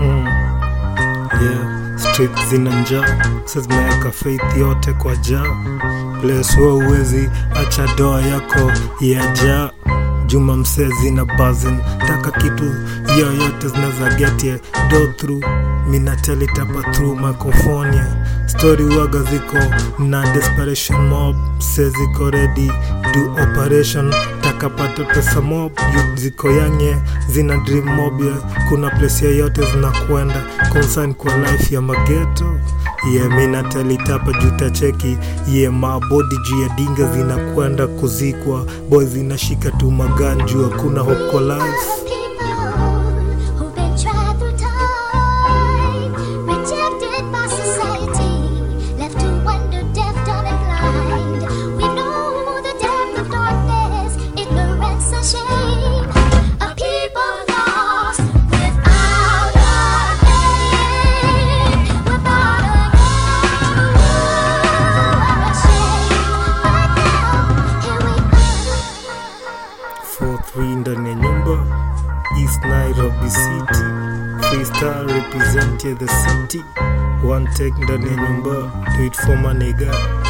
mm. zina njaa. Sa zimeweka faith yote kwa jaa. Place huo uwezi acha doa yako ya jaa. Juma msezi na bazin taka kitu yoyote zinazagetie do through minatelitapa through microphone story waga ziko na desperation mob seziko ready do operation. Takapata pesa mob ziko yanye zina dream mob kuna place yoyote zinakwenda concern kwa life ya mageto ye yeah, minatelitapa jutacheki ye yeah, mabodi juu ya dinga zinakwenda kuzikwa. Boy zinashika tu magan juu hakuna hope kwa life Windon Enyumba, East Nairobi City. Freestyle represented the city. One take Ndani number do it for my nigga.